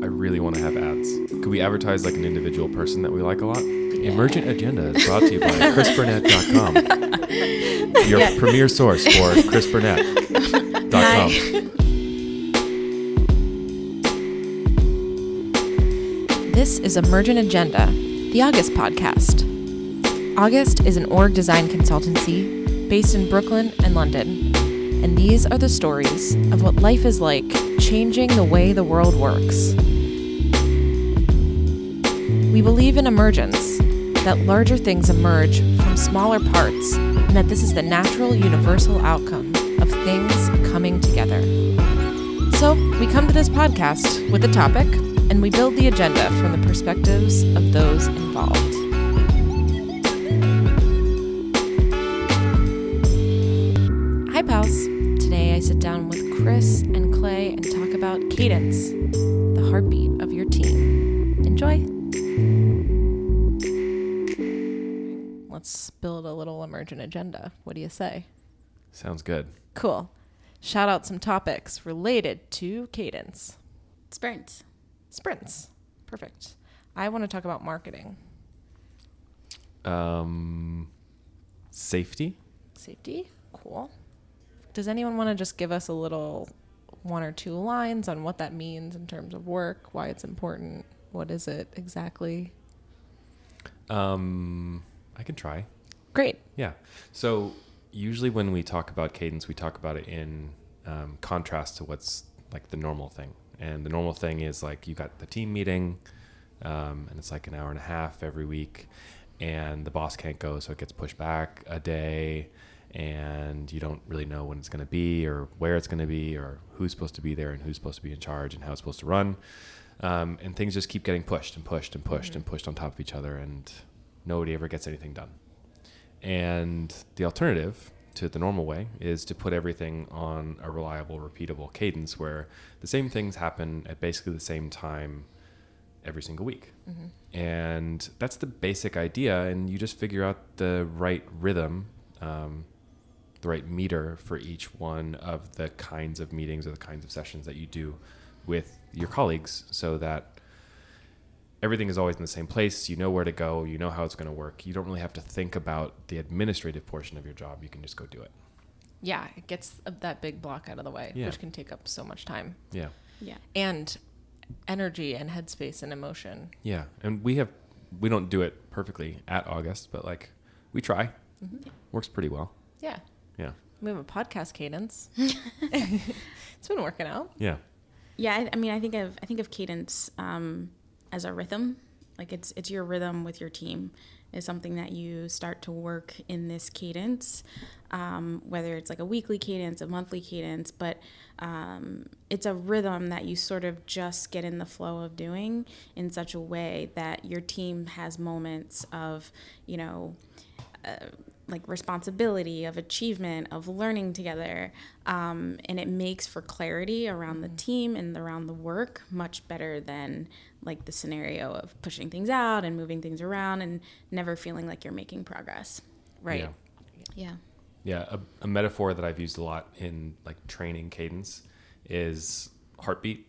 I really want to have ads. Could we advertise like an individual person that we like a lot? Emergent Agenda is brought to you by KrysBurnette.com, your Yeah. premier source for KrysBurnette.com. Hi. This is Emergent Agenda, the August podcast. August is an org design consultancy based in Brooklyn and London, and these are the stories of what life is like changing the way the world works. We believe in emergence, that larger things emerge from smaller parts, and that this is the natural universal outcome of things coming together. So, we come to this podcast with a topic, and we build the agenda from the perspectives of those involved. Today I sit down with Krys and Clay and talk about cadence, the heartbeat of your team. Enjoy. Let's build a little emergent agenda. What do you say? Sounds good. Cool. Shout out some topics related to cadence. Sprints. Sprints. Perfect. I want to talk about marketing. Um, safety. Safety. Cool. Does anyone want to just give us a little one or two lines on what that means in terms of work, why it's important? What is it exactly? Um, I can try. Great. Yeah. So usually when we talk about cadence, we talk about it in um, contrast to what's like the normal thing. And the normal thing is like you got the team meeting, um, and it's like an hour and a half every week, and the boss can't go, so it gets pushed back a day, and you don't really know when it's going to be, or where it's going to be, or who's supposed to be there, and who's supposed to be in charge, and how it's supposed to run. Um, and things just keep getting pushed and pushed and pushed and pushed on top of each other, and nobody ever gets anything done. And the alternative to the normal way is to put everything on a reliable, repeatable cadence where the same things happen at basically the same time every single week. And that's the basic idea. And you just figure out the right rhythm, um, the right meter for each one of the kinds of meetings or the kinds of sessions that you do with your colleagues so that everything is always in the same place. You know where to go. You know how it's going to work. You don't really have to think about the administrative portion of your job. You can just go do it. Yeah, it gets uh, that big block out of the way, Yeah. which can take up so much time Yeah. Yeah. and energy and headspace and emotion. Yeah. And we have, we don't do it perfectly at August, but like we try. Works pretty well. Yeah. Yeah. We have a podcast cadence. it's been working out. Yeah. Yeah, I, I mean, I think of I think of cadence um, as a rhythm. Like it's it's your rhythm with your team is something that you start to work in this cadence, um, whether it's like a weekly cadence, a monthly cadence, but um, it's a rhythm that you sort of just get in the flow of doing in such a way that your team has moments of, you know, like responsibility of achievement of learning together um, and it makes for clarity around the team and around the work much better than like the scenario of pushing things out and moving things around and never feeling like you're making progress. Right. Yeah. yeah. Yeah, a, a metaphor that I've used a lot in like training cadence is heartbeat,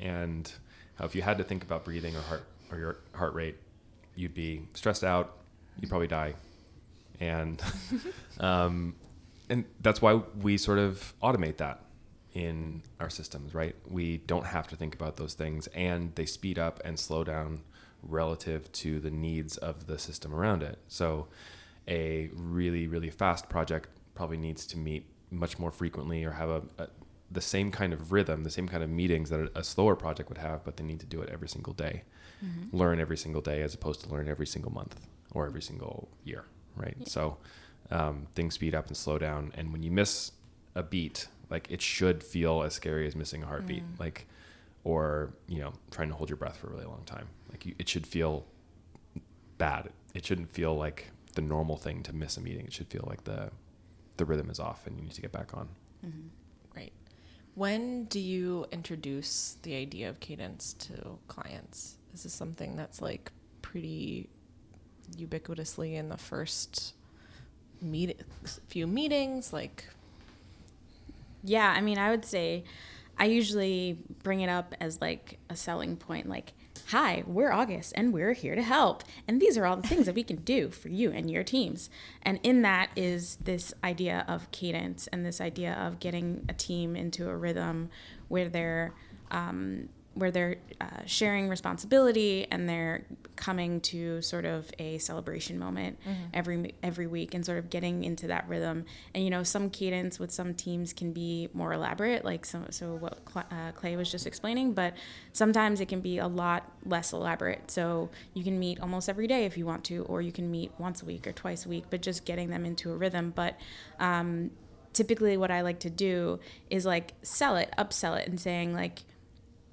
and how if you had to think about breathing or heart or your heart rate, you'd be stressed out, you'd probably die, and um, and that's why we sort of automate that in our systems, right? We don't have to think about those things, and they speed up and slow down relative to the needs of the system around it. So, a really really fast project probably needs to meet much more frequently or have a, a the same kind of rhythm, the same kind of meetings that a, a slower project would have, but they need to do it every single day, learn every single day as opposed to learn every single month or every single year, right? So um, things speed up and slow down, and when you miss a beat, like it should feel as scary as missing a heartbeat, like or you know trying to hold your breath for a really long time. Like you, it should feel bad. It shouldn't feel like the normal thing to miss a meeting. It should feel like the the rhythm is off and you need to get back on. Right. When do you introduce the idea of cadence to clients? Is this something that's like pretty ubiquitously in the first meet few meetings? Like, Yeah, I mean, I would say I usually bring it up as like a selling point, like, hi, we're August and we're here to help. And these are all the things that we can do for you and your teams. And in that is this idea of cadence and this idea of getting a team into a rhythm where they're um, where they're uh, sharing responsibility and they're coming to sort of a celebration moment mm-hmm. every every week and sort of getting into that rhythm. And you know, some cadence with some teams can be more elaborate, like so, so what uh, Clay was just explaining. But sometimes it can be a lot less elaborate. So you can meet almost every day if you want to, or you can meet once a week or twice a week. But just getting them into a rhythm. But um, typically, what I like to do is like sell it, upsell it, and saying like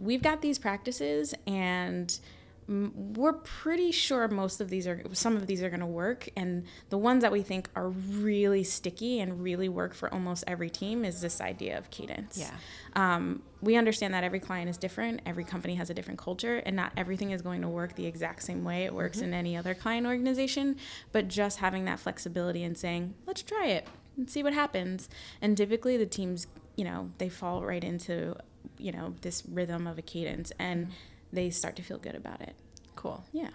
we've got these practices and we're pretty sure most of these are some of these are going to work. And the ones that we think are really sticky and really work for almost every team is this idea of cadence. Yeah. Um, we understand that every client is different every company has a different culture and not everything is going to work the exact same way it works mm-hmm. in any other client organization. But just having that flexibility and saying let's try it and see what happens. And typically the teams you know they fall right into you know this rhythm of a cadence and mm-hmm. they start to feel good about it. Cool. Yeah.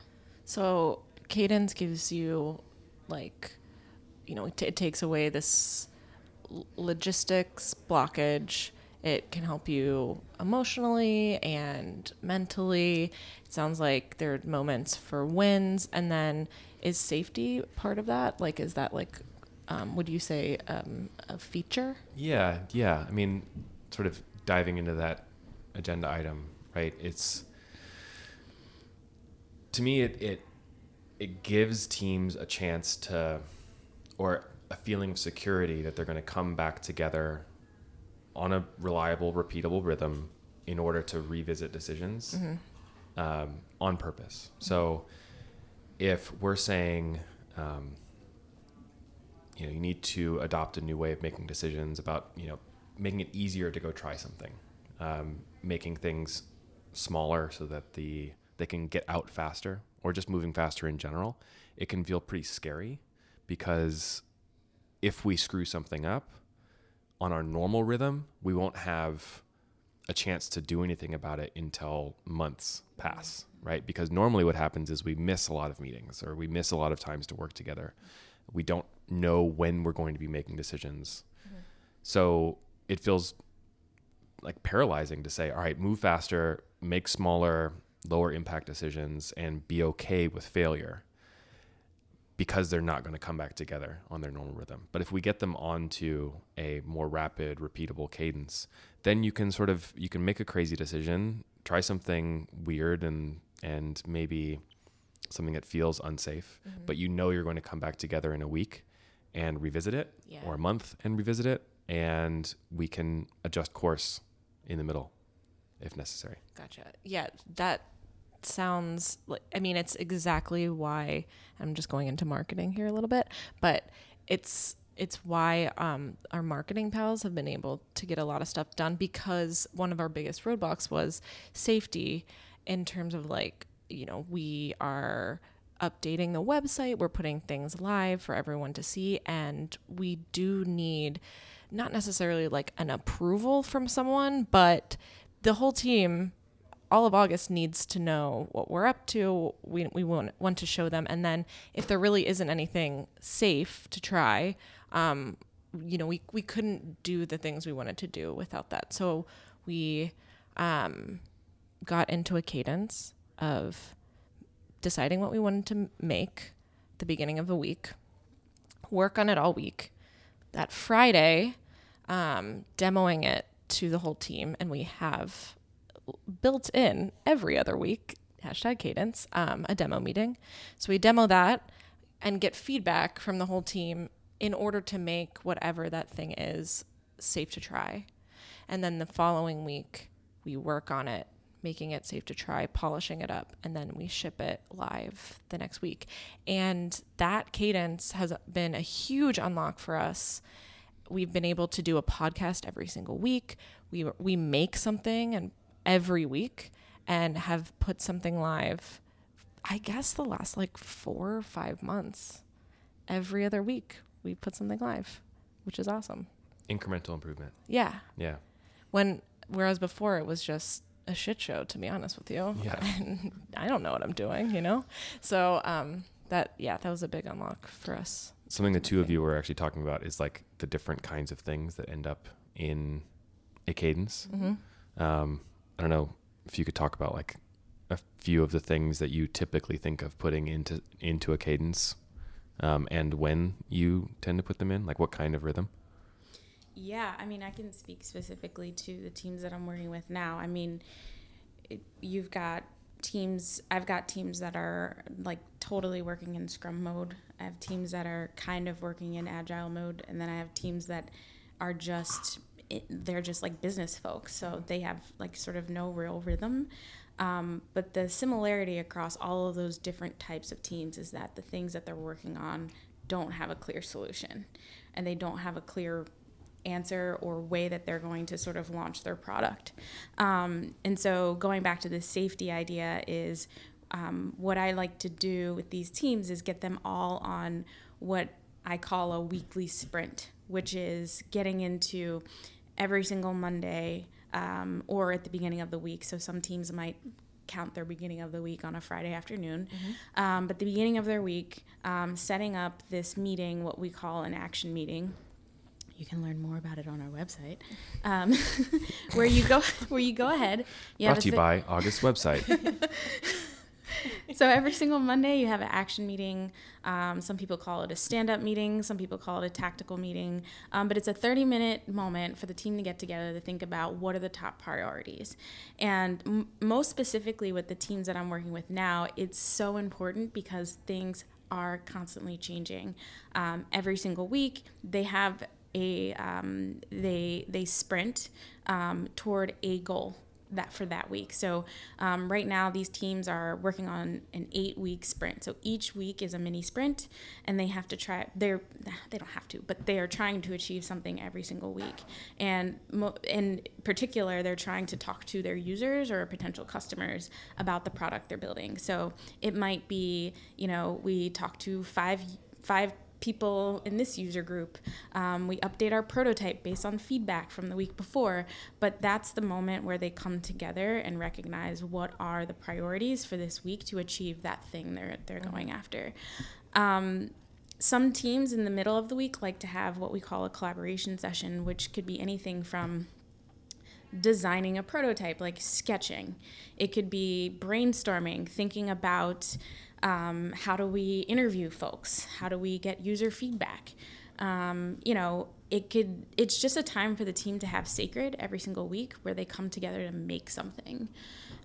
So cadence gives you like you know it, t- it takes away this logistics blockage. It can help you emotionally and mentally. It sounds like there are moments for wins. And then is safety part of that? Like is that like um, would you say um, a feature? Yeah yeah. I mean sort of diving into that agenda item, right? It's to me it it it gives teams a chance to or a feeling of security that they're going to come back together on a reliable, repeatable rhythm in order to revisit decisions mm-hmm. um, on purpose. So, if we're saying, um, you know, you need to adopt a new way of making decisions about, you know, making it easier to go try something, um, making things smaller so that the they can get out faster, or just moving faster in general. It can feel pretty scary because if we screw something up on our normal rhythm, we won't have a chance to do anything about it until months pass, right? Because normally what happens is we miss a lot of meetings or we miss a lot of times to work together. We don't know when we're going to be making decisions. Mm-hmm. So it feels like paralyzing to say, all right, move faster, make smaller, lower impact decisions, and be okay with failure because they're not going to come back together on their normal rhythm. But if we get them onto a more rapid, repeatable cadence, then you can sort of you can make a crazy decision, try something weird and and maybe something that feels unsafe, mm-hmm. but you know you're going to come back together in a week and revisit it yeah. or a month and revisit it and we can adjust course in the middle if necessary. Gotcha. Yeah, that sounds like I mean it's exactly why I'm just going into marketing here a little bit, but it's it's why um, our marketing pals have been able to get a lot of stuff done because one of our biggest roadblocks was safety in terms of like you know we are updating the website we're putting things live for everyone to see and we do need not necessarily like an approval from someone, but the whole team all of August needs to know what we're up to. We, we want, want to show them. And then if there really isn't anything safe to try, um, you know, we, we couldn't do the things we wanted to do without that. So we um, got into a cadence of deciding what we wanted to make the beginning of the week, work on it all week, that Friday, um, demoing it to the whole team, and we have built in every other week hashtag cadence um, a demo meeting. So we demo that and get feedback from the whole team in order to make whatever that thing is safe to try. And then the following week, we work on it, making it safe to try, polishing it up, and then we ship it live the next week. And that cadence has been a huge unlock for us. We've been able to do a podcast every single week. We we make something and every week and have put something live. I guess the last like 4 or 5 months. Every other week we put something live, which is awesome. Incremental improvement. Yeah. Yeah. When whereas before it was just a shit show, to be honest with you. Yeah. I don't know what I'm doing, you know? So, um, that, yeah, that was a big unlock for us. Something the two of you were actually talking about is like the different kinds of things that end up in a cadence. Mm-hmm. Um, I don't know if you could talk about like a few of the things that you typically think of putting into into a cadence, um, and when you tend to put them in, like what kind of rhythm. Yeah, I mean, I can speak specifically to the teams that I'm working with now. I mean, it, you've got teams, I've got teams that are like totally working in Scrum mode. I have teams that are kind of working in Agile mode. And then I have teams that are just, they're just like business folks. So they have like sort of no real rhythm. Um, but the similarity across all of those different types of teams is that the things that they're working on don't have a clear solution and they don't have a clear answer or way that they're going to sort of launch their product. Um, and so, going back to the safety idea, is um, what I like to do with these teams is get them all on what I call a weekly sprint, which is getting into every single Monday um, or at the beginning of the week. So, some teams might count their beginning of the week on a Friday afternoon. Mm-hmm. Um, but the beginning of their week, um, setting up this meeting, what we call an action meeting, you can learn more about it on our website, um, where you go where you go ahead. You Brought to you by August website. so every single Monday you have an action meeting. Um, some people call it a stand-up meeting. Some people call it a tactical meeting. Um, but it's a 30-minute moment for the team to get together to think about what are the top priorities. And m- most specifically with the teams that I'm working with now, it's so important because things are constantly changing. Um, every single week, they have a um, they they sprint um, toward a goal that for that week. So um, right now these teams are working on an eight week sprint. So each week is a mini sprint, and they have to try. They're they don't have to, but they are trying to achieve something every single week. And mo- in particular, they're trying to talk to their users or potential customers about the product they're building. So it might be you know we talk to five five people in this user group. Um, we update our prototype based on feedback from the week before, but that's the moment where they come together and recognize what are the priorities for this week to achieve that thing they're they're mm-hmm. going after. Um, some teams in the middle of the week like to have what we call a collaboration session, which could be anything from designing a prototype, like sketching. It could be brainstorming, thinking about um, how do we interview folks? How do we get user feedback? Um, you know, it could. It's just a time for the team to have sacred every single week, where they come together to make something.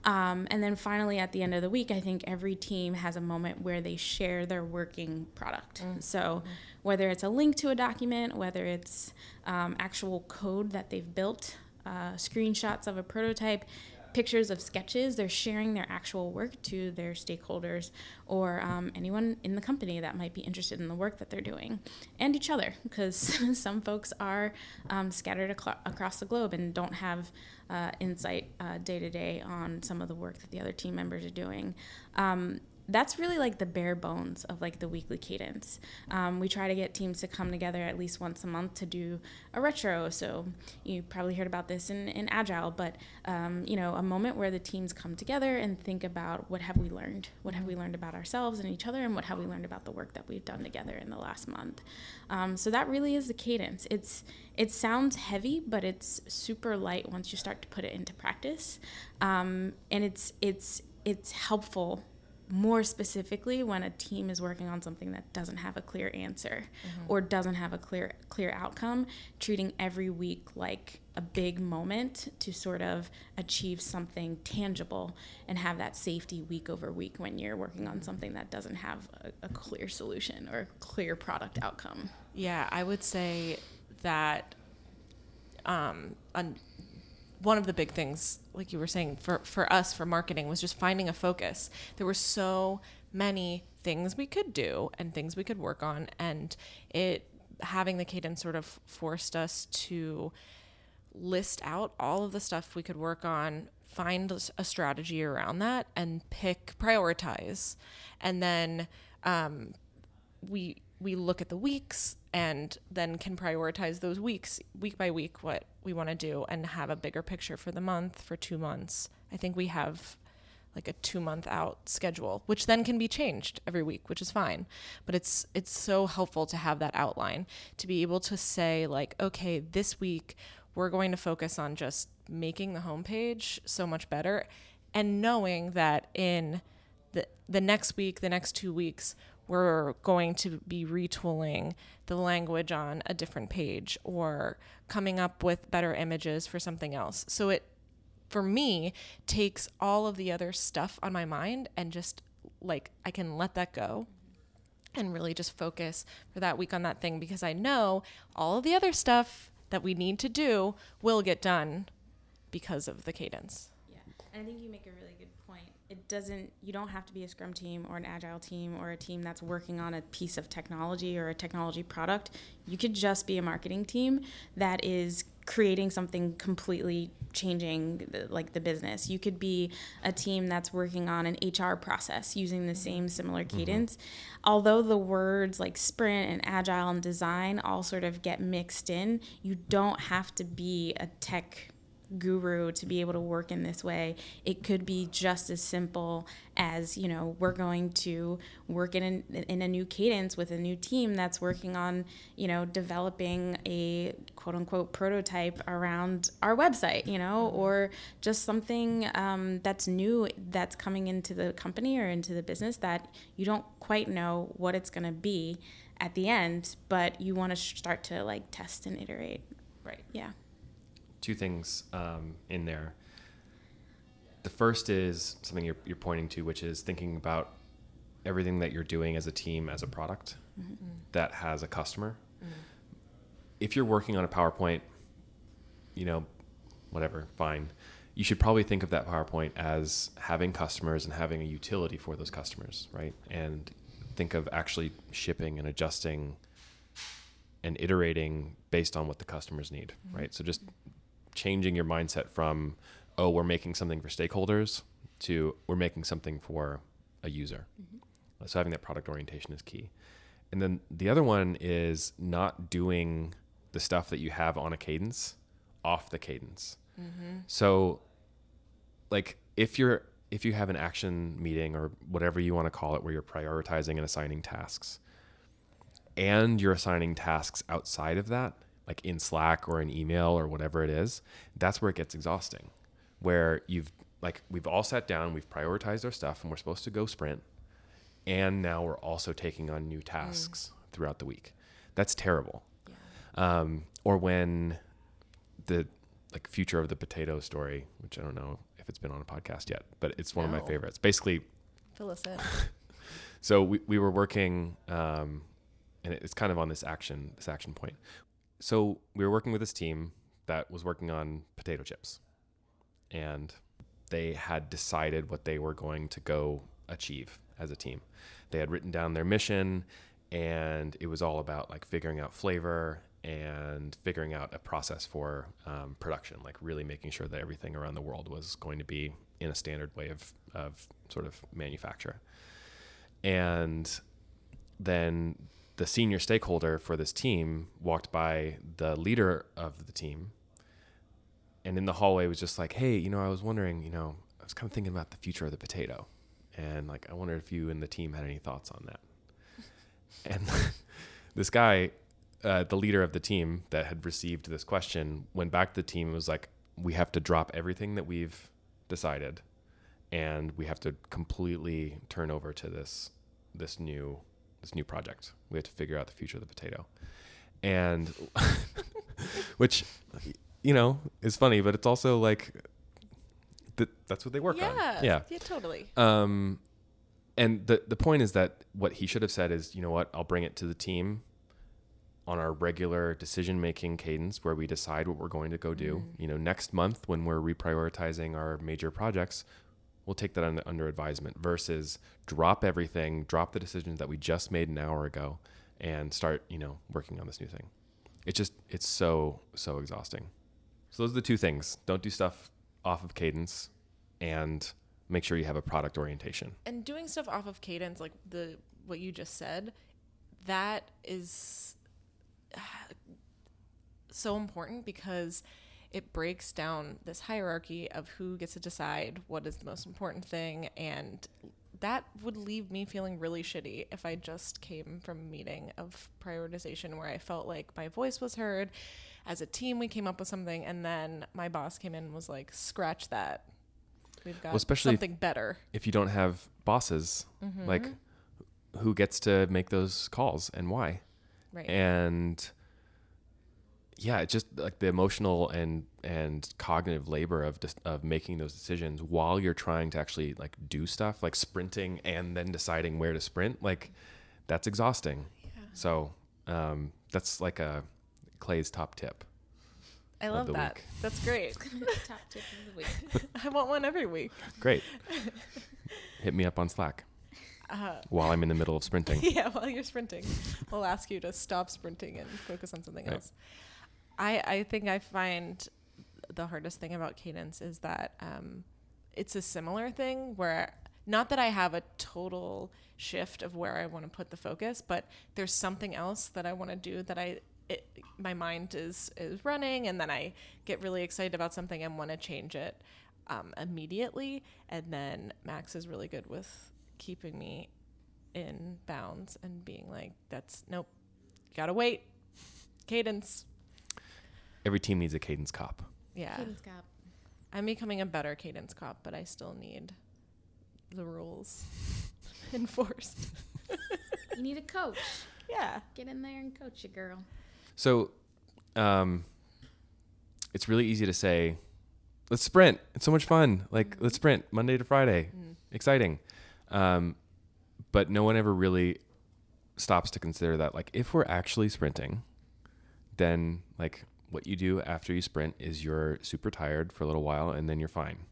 Um, and then finally, at the end of the week, I think every team has a moment where they share their working product. Mm-hmm. So, whether it's a link to a document, whether it's um, actual code that they've built, uh, screenshots of a prototype, pictures of sketches. They're sharing their actual work to their stakeholders or um, anyone in the company that might be interested in the work that they're doing, and each other, because some folks are um, scattered ac- across the globe and don't have uh, insight day to day on some of the work that the other team members are doing. Um, that's really like the bare bones of like the weekly cadence. Um, we try to get teams to come together at least once a month to do a retro. So you probably heard about this in, in Agile, but um, you know, a moment where the teams come together and think about what have we learned, what have we learned about ourselves and each other, and what have we learned about the work that we've done together in the last month. Um, so that really is the cadence. It's it sounds heavy, but it's super light once you start to put it into practice, um, and it's it's it's helpful more specifically when a team is working on something that doesn't have a clear answer mm-hmm. or doesn't have a clear clear outcome treating every week like a big moment to sort of achieve something tangible and have that safety week over week when you're working on something that doesn't have a, a clear solution or clear product outcome yeah i would say that um, one of the big things, like you were saying, for, for us for marketing was just finding a focus. There were so many things we could do and things we could work on, and it having the cadence sort of forced us to list out all of the stuff we could work on, find a strategy around that, and pick prioritize, and then um, we we look at the weeks and then can prioritize those weeks week by week what we want to do and have a bigger picture for the month for two months. I think we have like a two month out schedule which then can be changed every week which is fine. But it's it's so helpful to have that outline to be able to say like okay this week we're going to focus on just making the homepage so much better and knowing that in the the next week the next two weeks we're going to be retooling the language on a different page or coming up with better images for something else. So it, for me, takes all of the other stuff on my mind and just like I can let that go and really just focus for that week on that thing because I know all of the other stuff that we need to do will get done because of the cadence. And I think you make a really good point. It doesn't. You don't have to be a Scrum team or an Agile team or a team that's working on a piece of technology or a technology product. You could just be a marketing team that is creating something completely changing the, like the business. You could be a team that's working on an HR process using the same similar mm-hmm. cadence. Although the words like sprint and agile and design all sort of get mixed in, you don't have to be a tech guru to be able to work in this way. It could be just as simple as, you know, we're going to work in a, in a new cadence with a new team that's working on, you know, developing a quote unquote prototype around our website, you know, or just something um, that's new that's coming into the company or into the business that you don't quite know what it's going to be at the end, but you want to start to like test and iterate. Right. Yeah. Two things um, in there. The first is something you're, you're pointing to, which is thinking about everything that you're doing as a team, as a product mm-hmm. that has a customer. Mm-hmm. If you're working on a PowerPoint, you know, whatever, fine. You should probably think of that PowerPoint as having customers and having a utility for those customers, right? And think of actually shipping and adjusting and iterating based on what the customers need, mm-hmm. right? So just changing your mindset from oh we're making something for stakeholders to we're making something for a user. Mm-hmm. So having that product orientation is key. And then the other one is not doing the stuff that you have on a cadence off the cadence. Mm-hmm. So like if you're if you have an action meeting or whatever you want to call it where you're prioritizing and assigning tasks and you're assigning tasks outside of that, like in Slack or an email or whatever it is, that's where it gets exhausting. Where you've like we've all sat down, we've prioritized our stuff, and we're supposed to go sprint, and now we're also taking on new tasks throughout the week. That's terrible. Um, or when the like future of the potato story, which I don't know if it's been on a podcast yet, but it's one of my favorites. Basically, Fill us in. so we, we were working, um, and it's kind of on this action this action point. So we were working with this team that was working on potato chips, and they had decided what they were going to go achieve as a team. They had written down their mission, and it was all about like figuring out flavor and figuring out a process for um, production, like really making sure that everything around the world was going to be in a standard way of, of sort of manufacture. And then the senior stakeholder for this team walked by the leader of the team and in the hallway was just like, "Hey, you know, I was wondering, you know, I was kind of thinking about the future of the potato, and like, I wondered if you and the team had any thoughts on that." And this guy, uh, the leader of the team that had received this question, went back to the team and was like, "We have to drop everything that we've decided, and we have to completely turn over to this this new this new project. We have to figure out the future of the potato." And which you know is funny, but it's also like that that's what they work yeah. on. Yeah. Yeah, totally. Um, and the the point is that what he should have said is, you know what, I'll bring it to the team on our regular decision making cadence where we decide what we're going to go do. You know, next month when we're reprioritizing our major projects, we'll take that under, under advisement versus drop everything, drop the decisions that we just made an hour ago and start, you know, working on this new thing. It's just it's so so exhausting. So those are the two things. Don't do stuff off of cadence and make sure you have a product orientation. and doing stuff off of cadence like the what you just said that is uh, so important because it breaks down this hierarchy of who gets to decide what is the most important thing and that would leave me feeling really shitty if I just came from a meeting of prioritization where I felt like my voice was heard. As a team, we came up with something, and then my boss came in and was like, "Scratch that. We've got Well, especially if- something better." If you don't have bosses, Mm-hmm. like who gets to make those calls and why? Right. and yeah it's just like the emotional and and cognitive labor of dis- of making those decisions while you're trying to actually like do stuff like sprinting and then deciding where to sprint like that's exhausting Yeah. so um that's like a clay's top tip I of love the that. week. That's great. Top tip of the week. I want one every week. great hit me up on slack Uh, while i'm in the middle of sprinting yeah, while you're sprinting, we'll ask you to stop sprinting and focus on something Right. else. I I think I find the hardest thing about cadence is that um, it's a similar thing where not that I have a total shift of where I want to put the focus, but there's something else that I want to do that I it, my mind is is running, and then I get really excited about something and want to change it um, immediately. And then Max is really good with keeping me in bounds and being like, "That's nope, gotta wait." Cadence, every team needs a cadence cop yeah. Cadence Cop. I'm becoming a better cadence cop, but I still need the rules enforced. You need a coach. Yeah. Get in there and coach your girl. So, um, it's really easy to say, let's sprint. It's so much fun. Like, let's sprint Monday to Friday. Exciting. Um, but no one ever really stops to consider that, like, if we're actually sprinting, then, like, what you do after you sprint is you're super tired for a little while and then you're fine.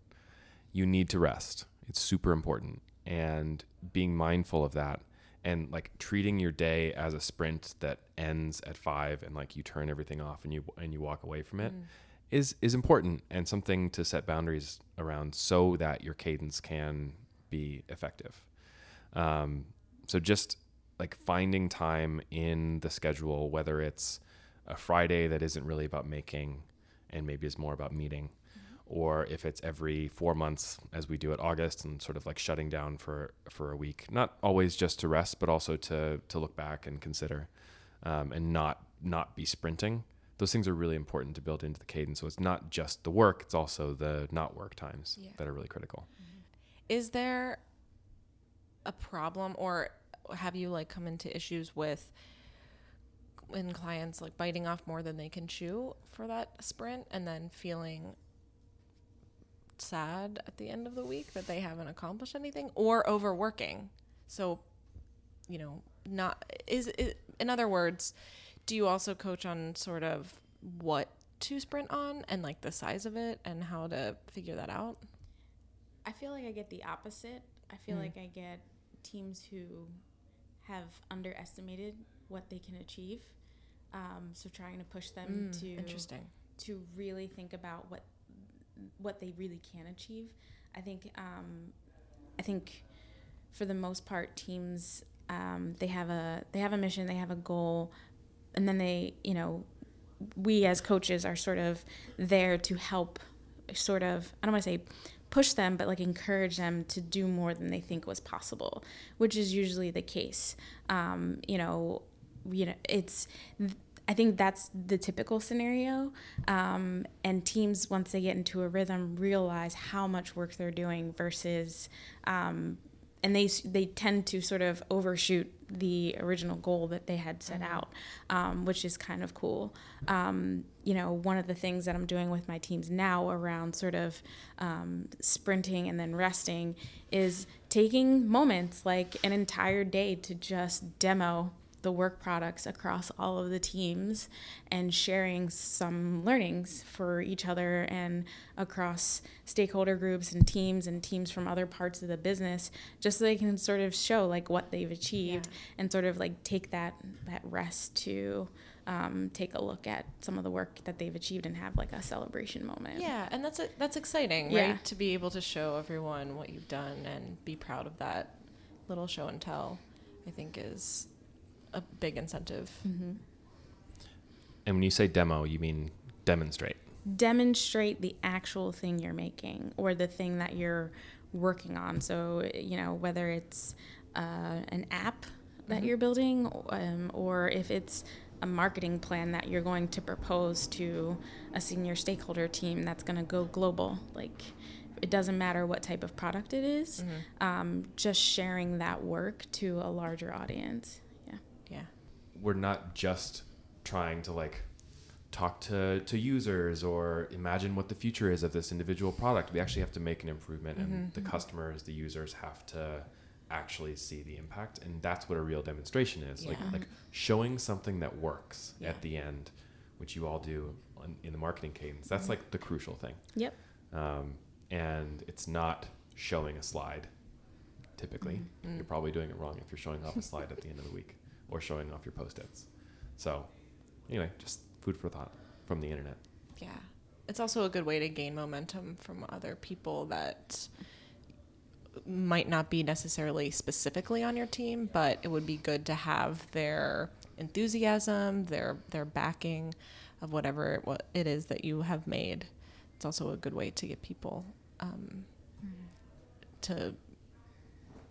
You need to rest. It's super important. And being mindful of that and like treating your day as a sprint that ends at five and like you turn everything off and you and you walk away from it is is important and something to set boundaries around so that your cadence can be effective. Um, so just like finding time in the schedule, whether it's a Friday that isn't really about making and maybe is more about meeting, or if it's every four months as we do at August and sort of like shutting down for for a week, not always just to rest, but also to to look back and consider, um, and not not be sprinting. Those things are really important to build into the cadence. So it's not just the work; it's also the not work times Yeah. that are really critical. Is there a problem or have you like come into issues with when clients like biting off more than they can chew for that sprint and then feeling sad at the end of the week that they haven't accomplished anything or overworking? So, you know, not is it, in other words, do you also coach on sort of what to sprint on and like the size of it and how to figure that out? I feel like I get the opposite. I feel Mm. like I get teams who have underestimated what they can achieve. Um, so trying to push them to Mm, Interesting. to really think about what what they really can achieve. I think um, I think for the most part, teams um, they have a they have a mission, they have a goal, and then they you know we as coaches are sort of there to help sort of I don't want to say push them but like encourage them to do more than they think was possible which is usually the case um, you know you know it's I think that's the typical scenario um, and teams once they get into a rhythm realize how much work they're doing versus um, and they they tend to sort of overshoot the original goal that they had set out, um, which is kind of cool. Um, you know, one of the things that I'm doing with my teams now around sort of um, sprinting and then resting is taking moments like an entire day to just demo the work products across all of the teams and sharing some learnings for each other and across stakeholder groups and teams and teams from other parts of the business just so they can sort of show like what they've achieved and sort of like take that that rest to um, take a look at some of the work that they've achieved and have like a celebration moment Yeah, and that's a, that's exciting, Yeah. right? To be able to show everyone what you've done and be proud of that little show and tell, I think is a big incentive. Mm-hmm. And when you say demo, you mean demonstrate. Demonstrate the actual thing you're making or the thing that you're working on. So, you know, whether it's uh, an app that Mhm. you're building um, or if it's a marketing plan that you're going to propose to a senior stakeholder team that's going to go global. Like, it doesn't matter what type of product it is, Mhm. um, just sharing that work to a larger audience. We're not just trying to like talk to, to users or imagine what the future is of this individual product. We actually have to make an improvement, and Mhm. the customers, the users, have to actually see the impact, and that's what a real demonstration is. Like Yeah. like showing something that works Yeah. at the end, which you all do on, in the marketing cadence. That's Mhm. like the crucial thing. Yep. um, and it's not showing a slide. Typically, Mm. you're probably doing it wrong if you're showing off a slide at the end of the week or showing off your post-its. So, anyway, just food for thought from the internet. Yeah. It's also a good way to gain momentum from other people that might not be necessarily specifically on your team, but it would be good to have their enthusiasm, their their backing of whatever what it is that you have made. It's also a good way to get people um, to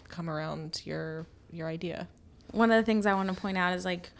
come around your your idea. One of the things I want to point out is like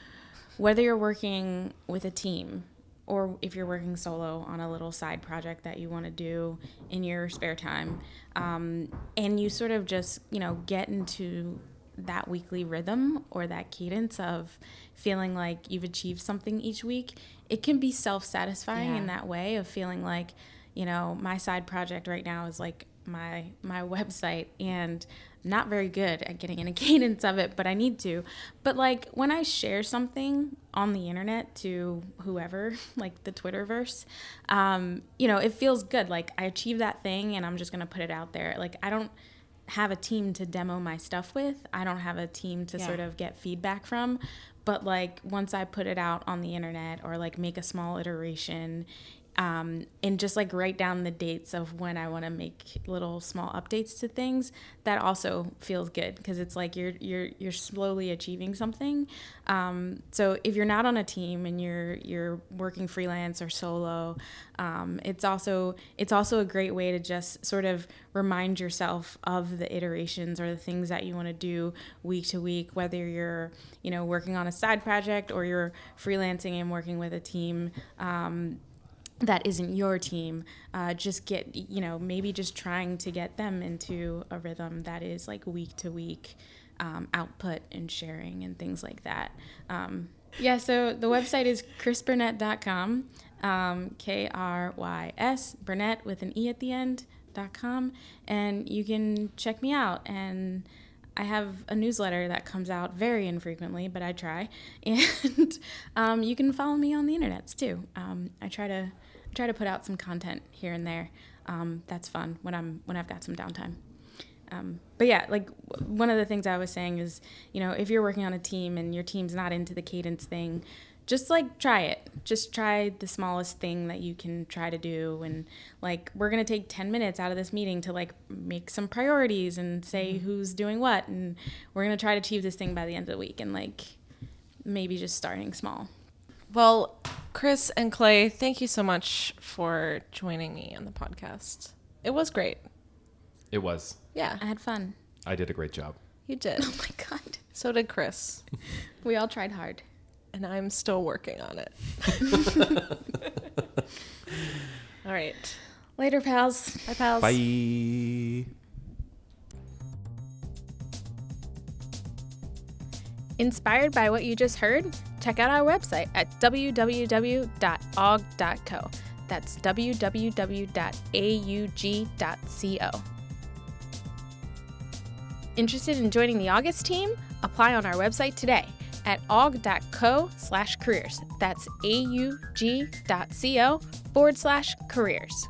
whether you're working with a team or if you're working solo on a little side project that you want to do in your spare time, um, and you sort of just you know get into that weekly rhythm or that cadence of feeling like you've achieved something each week, it can be self satisfying Yeah. in that way of feeling like, you know, my side project right now is like my my website and not very good at getting in a cadence of it, but I need to. But like when I share something on the internet to whoever, like the Twitterverse, um, you know, it feels good. Like I achieved that thing and I'm just gonna put it out there. Like I don't have a team to demo my stuff with. I don't have a team to Yeah. sort of get feedback from. But like once I put it out on the internet or like make a small iteration um, and just like write down the dates of when I want to make little small updates to things, that also feels good because it's like you're you're you're slowly achieving something. Um, so if you're not on a team and you're you're working freelance or solo, um, it's also it's also a great way to just sort of remind yourself of the iterations or the things that you want to do week to week, whether you're you know working on a side project or you're freelancing and working with a team. That isn't your team uh, just get you know maybe just trying to get them into a rhythm that is like week to week um, output and sharing and things like that um, yeah so the website is krysburnette.com um, k-r-y-s burnett with an e at the end dot com and you can check me out and I have a newsletter that comes out very infrequently, but I try. And um, you can follow me on the internets too. Um, I try to try to put out some content here and there. Um, that's fun when I'm when I've got some downtime. Um, but yeah, like w- one of the things I was saying is, you know, if you're working on a team and your team's not into the cadence thing, just like try it. Just try the smallest thing that you can try to do. And like, we're going to take 10 minutes out of this meeting to like make some priorities and say who's doing what. And we're going to try to achieve this thing by the end of the week. And like, maybe just starting small. Well, Krys and Clay, thank you so much for joining me on the podcast. It was great. It was. Yeah, I had fun. I did a great job. you did. Oh my God. So did Krys. We all tried hard. And I'm still working on it. All right. Later, pals. Bye, pals. Bye. Inspired by what you just heard? Check out our website at www.aug.co. That's www.aug.co. Interested in joining the August team? Apply on our website today at aug.co slash careers. That's aug.co forward slash careers.